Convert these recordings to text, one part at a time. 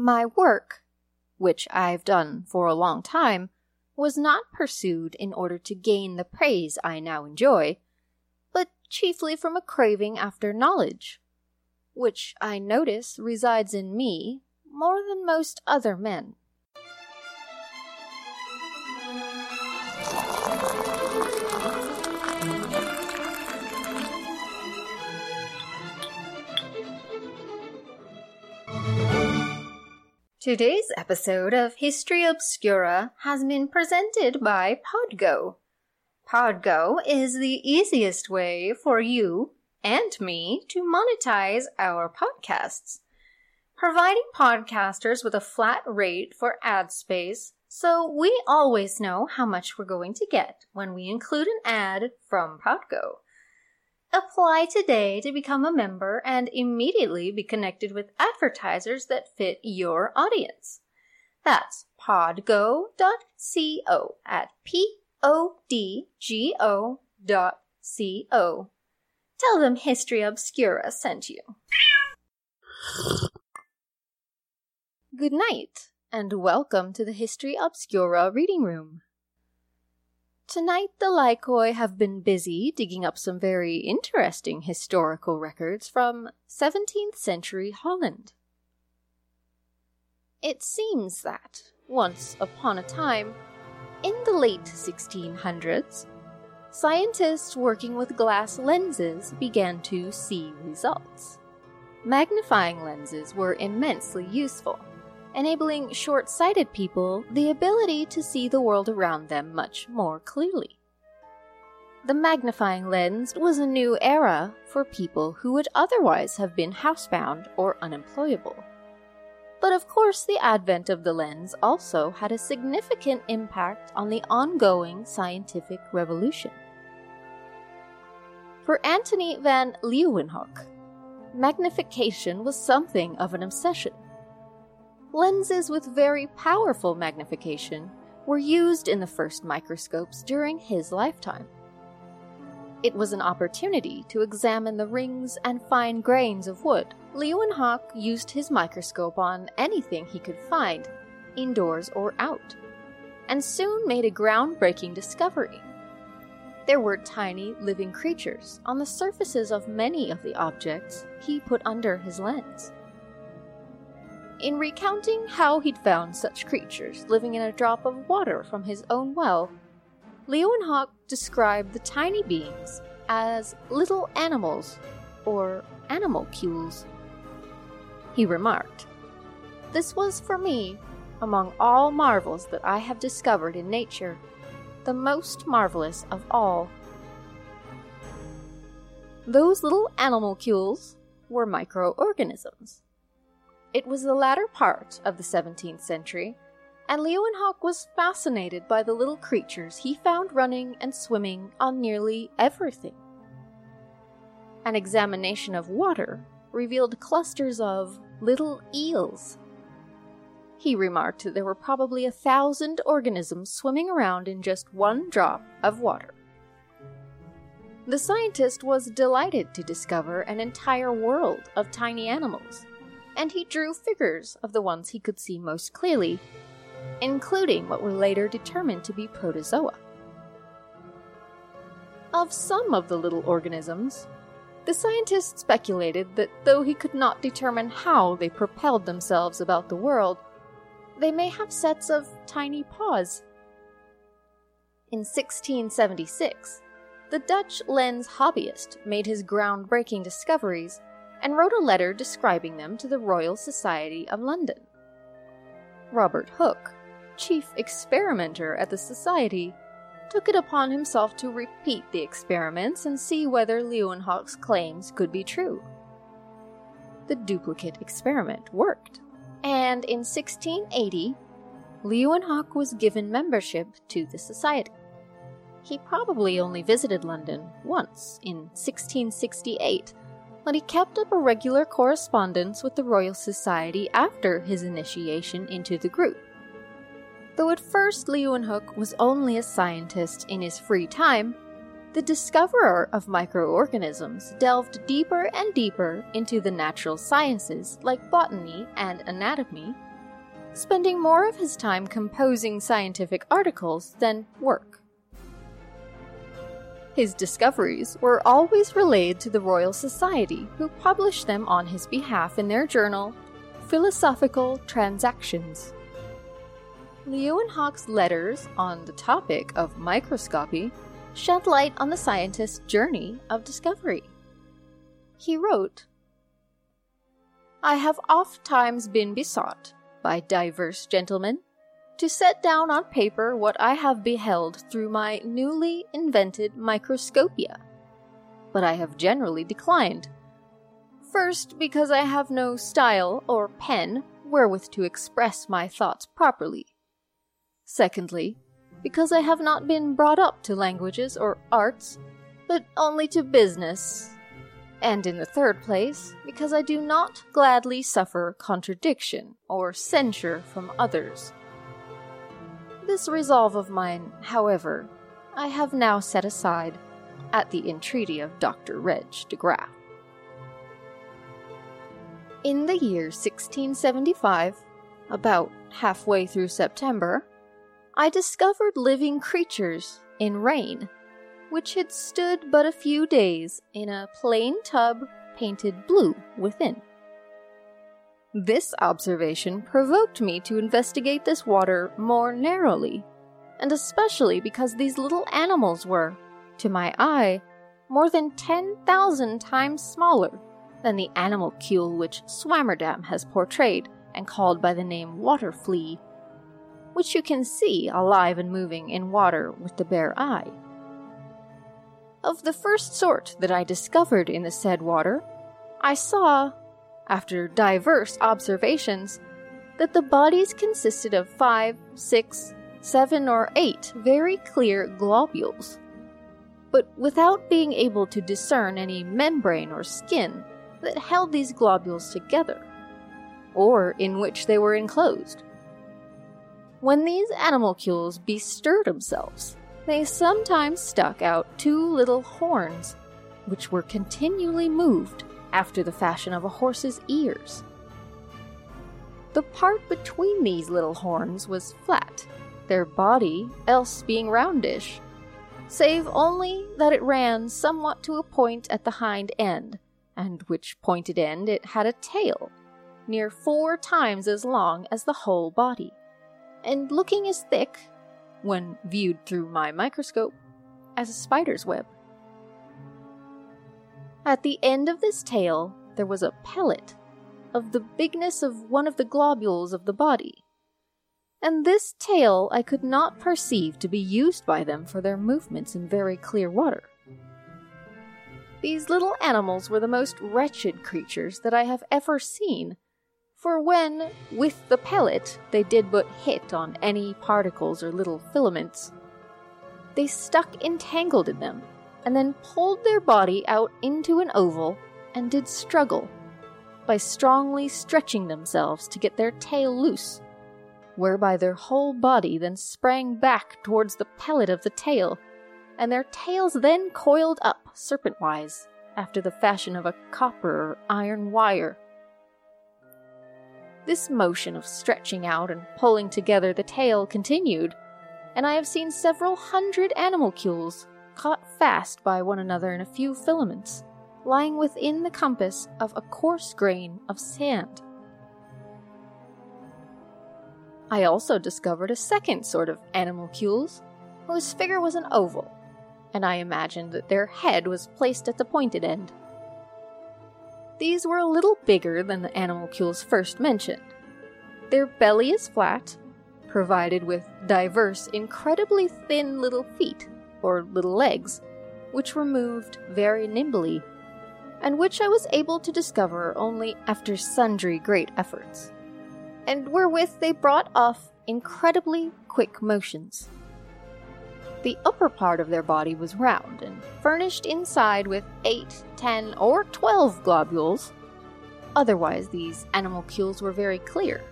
My work, which I've done for a long time, was not pursued in order to gain the praise I now enjoy, but chiefly from a craving after knowledge, which I notice resides in me more than most other men. Today's episode of History Obscura has been presented by Podgo. Podgo is the easiest way for you and me to monetize our podcasts, providing podcasters with a flat rate for ad space so we always know how much we're going to get when we include an ad from Podgo. Apply today to become a member and immediately be connected with advertisers that fit your audience. That's podgo.co at p-o-d-g-o dot c-o. Tell them History Obscura sent you. Good night, and welcome to the History Obscura reading room. Tonight, the Lycoi have been busy digging up some very interesting historical records from 17th century Holland. It seems that, once upon a time, in the late 1600s, scientists working with glass lenses began to see results. Magnifying lenses were immensely useful enabling short sighted people the ability to see the world around them much more clearly. The magnifying lens was a new era for people who would otherwise have been housebound or unemployable. But of course, the advent of the lens also had a significant impact on the ongoing scientific revolution. For Antony van Leeuwenhoek, magnification was something of an obsession lenses with very powerful magnification were used in the first microscopes during his lifetime. It was an opportunity to examine the rings and fine grains of wood. Leeuwenhoek used his microscope on anything he could find, indoors or out, and soon made a groundbreaking discovery. There were tiny living creatures on the surfaces of many of the objects he put under his lens. In recounting how he'd found such creatures living in a drop of water from his own well, Leeuwenhoek described the tiny beings as little animals or animalcules. He remarked, This was for me, among all marvels that I have discovered in nature, the most marvelous of all. Those little animalcules were microorganisms. It was the latter part of the 17th century, and Leeuwenhoek was fascinated by the little creatures he found running and swimming on nearly everything. An examination of water revealed clusters of little eels. He remarked that there were probably a thousand organisms swimming around in just one drop of water. The scientist was delighted to discover an entire world of tiny animals and he drew figures of the ones he could see most clearly, including what were later determined to be protozoa. Of some of the little organisms, the scientist speculated that though he could not determine how they propelled themselves about the world, they may have sets of tiny paws. In 1676, the Dutch lens hobbyist made his groundbreaking discoveries and wrote a letter describing them to the Royal Society of London. Robert Hooke, chief experimenter at the Society, took it upon himself to repeat the experiments and see whether Leeuwenhoek's claims could be true. The duplicate experiment worked, and in 1680, Leeuwenhoek was given membership to the Society. He probably only visited London once in 1668 but he kept up a regular correspondence with the Royal Society after his initiation into the group. Though at first Leeuwenhoek was only a scientist in his free time, the discoverer of microorganisms delved deeper and deeper into the natural sciences like botany and anatomy spending more of his time composing scientific articles than work. His discoveries were always relayed to the Royal Society, who published them on his behalf in their journal, Philosophical Transactions. Leeuwenhoek's letters on the topic of microscopy shed light on the scientist's journey of discovery. He wrote, I have oft times been besought by divers gentlemen to set down on paper what I have beheld through my newly invented microscopia, but I have generally declined. First, because I have no style or pen wherewith to express my thoughts properly. Secondly, because I have not been brought up to languages or arts, but only to business. And in the third place, because I do not gladly suffer contradiction or censure from others. This resolve of mine, however, I have now set aside at the entreaty of Dr. Regnier de Graaf. In the year 1675, about halfway through September, I discovered living creatures in rain, which had stood but a few days in a plain tub painted blue within. This observation provoked me to investigate this water more narrowly, and especially because these little animals were, to my eye, more than 10,000 times smaller than the animalcule which Swammerdam has portrayed and called by the name water flea which you can see alive and moving in water with the bare eye. Of the first sort that I discovered in the said water, I saw, after diverse observations, that the bodies consisted of five, six, seven, or eight very clear globules, but without being able to discern any membrane or skin that held these globules together, or in which they were enclosed. When these animalcules bestirred themselves, they sometimes stuck out two little horns, which were continually moved after the fashion of a horse's ears. The part between these little horns was flat, their body else being roundish, save only that it ran somewhat to a point at the hind end, and which pointed end it had a tail, near four times as long as the whole body and looking as thick, when viewed through my microscope, as a spider's web. At the end of this tail, there was a pellet of the bigness of one of the globules of the body, and this tail I could not perceive to be used by them for their movements in very clear water. These little animals were the most wretched creatures that I have ever seen for when, with the pellet, they did but hit on any particles or little filaments, they stuck entangled in them, and then pulled their body out into an oval and did struggle by strongly stretching themselves to get their tail loose, whereby their whole body then sprang back towards the pellet of the tail, and their tails then coiled up serpentwise after the fashion of a copper or iron wire. This motion of stretching out and pulling together the tail continued, and I have seen several hundred animalcules fast by one another in a few filaments, lying within the compass of a coarse grain of sand. I also discovered a second sort of animalcules, whose figure was an oval, and I imagined that their head was placed at the pointed end. These were a little bigger than the animalcules first mentioned. Their belly is flat, provided with diverse, incredibly thin little feet, or little legs, which were moved very nimbly, and which I was able to discover only after sundry great efforts, and wherewith they brought off incredibly quick motions. The upper part of their body was round and furnished inside with eight, ten, or twelve globules. Otherwise, these animalcules were very clear.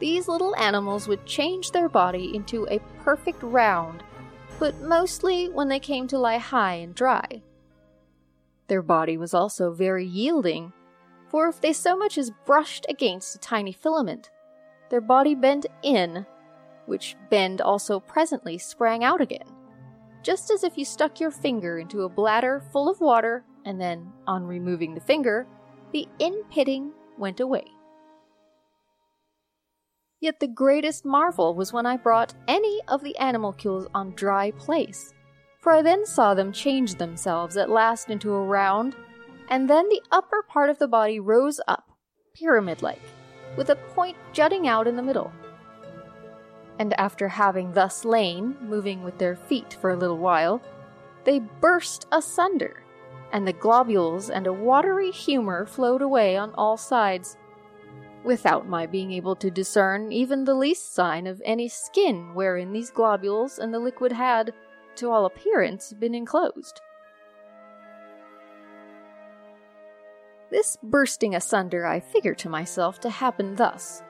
These little animals would change their body into a perfect round, but mostly when they came to lie high and dry. Their body was also very yielding, for if they so much as brushed against a tiny filament, their body bent in, which bend also presently sprang out again, just as if you stuck your finger into a bladder full of water and then, on removing the finger, the in-pitting went away. Yet the greatest marvel was when I brought any of the animalcules on dry place, for I then saw them change themselves at last into a round, and then the upper part of the body rose up, pyramid like, with a point jutting out in the middle. And after having thus lain, moving with their feet for a little while, they burst asunder, and the globules and a watery humor flowed away on all sides, without my being able to discern even the least sign of any skin wherein these globules and the liquid had, to all appearance, been enclosed. This bursting asunder I figure to myself to happen thus.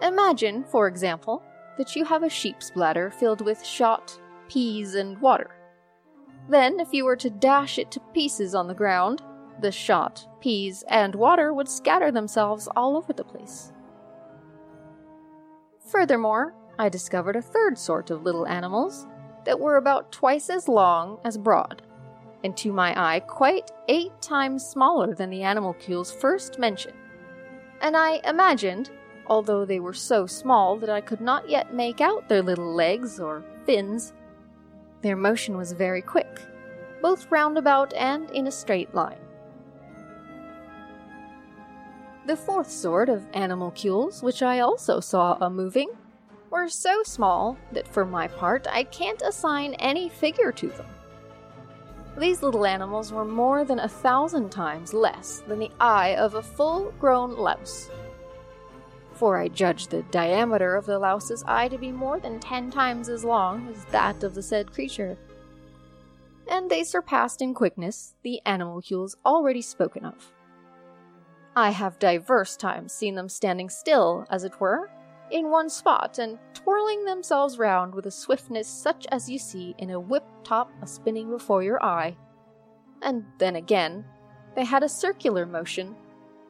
Imagine, for example, that you have a sheep's bladder filled with shot, peas, and water. Then, if you were to dash it to pieces on the ground, the shot, peas, and water would scatter themselves all over the place. Furthermore, I discovered a third sort of little animals that were about twice as long as broad, and to my eye quite eight times smaller than the animalcules first mentioned. And I imagined, although they were so small that I could not yet make out their little legs or fins, their motion was very quick, both roundabout and in a straight line. The fourth sort of animalcules, which I also saw a moving, were so small that for my part I can't assign any figure to them. These little animals were more than a thousand times less than the eye of a full grown louse. For I judged the diameter of the louse's eye to be more than ten times as long as that of the said creature. And they surpassed in quickness the animalcules already spoken of. I have divers times seen them standing still, as it were, in one spot and twirling themselves round with a swiftness such as you see in a whip top a spinning before your eye. And then again, they had a circular motion,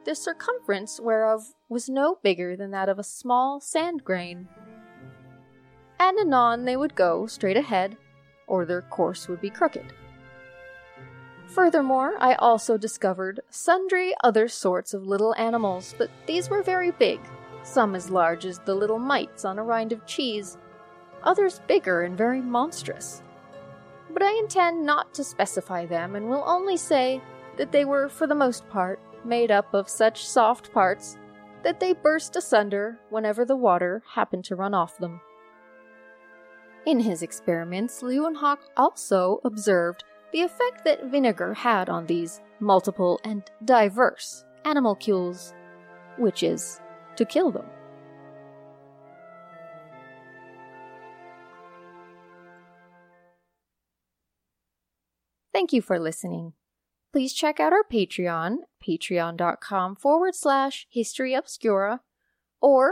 the circumference whereof was no bigger than that of a small sand grain. And anon they would go straight ahead, or their course would be crooked. Furthermore, I also discovered sundry other sorts of little animals, but these were very big, some as large as the little mites on a rind of cheese, others bigger and very monstrous. But I intend not to specify them and will only say that they were, for the most part, made up of such soft parts that they burst asunder whenever the water happened to run off them. In his experiments, Leeuwenhoek also observed the effect that vinegar had on these multiple and diverse animalcules, which is to kill them. Thank you for listening. Please check out our Patreon, patreon.com forward slash history obscura, or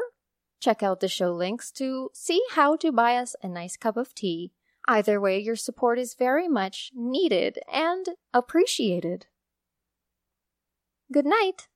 check out the show links to see how to buy us a nice cup of tea. Either way, your support is very much needed and appreciated. Good night.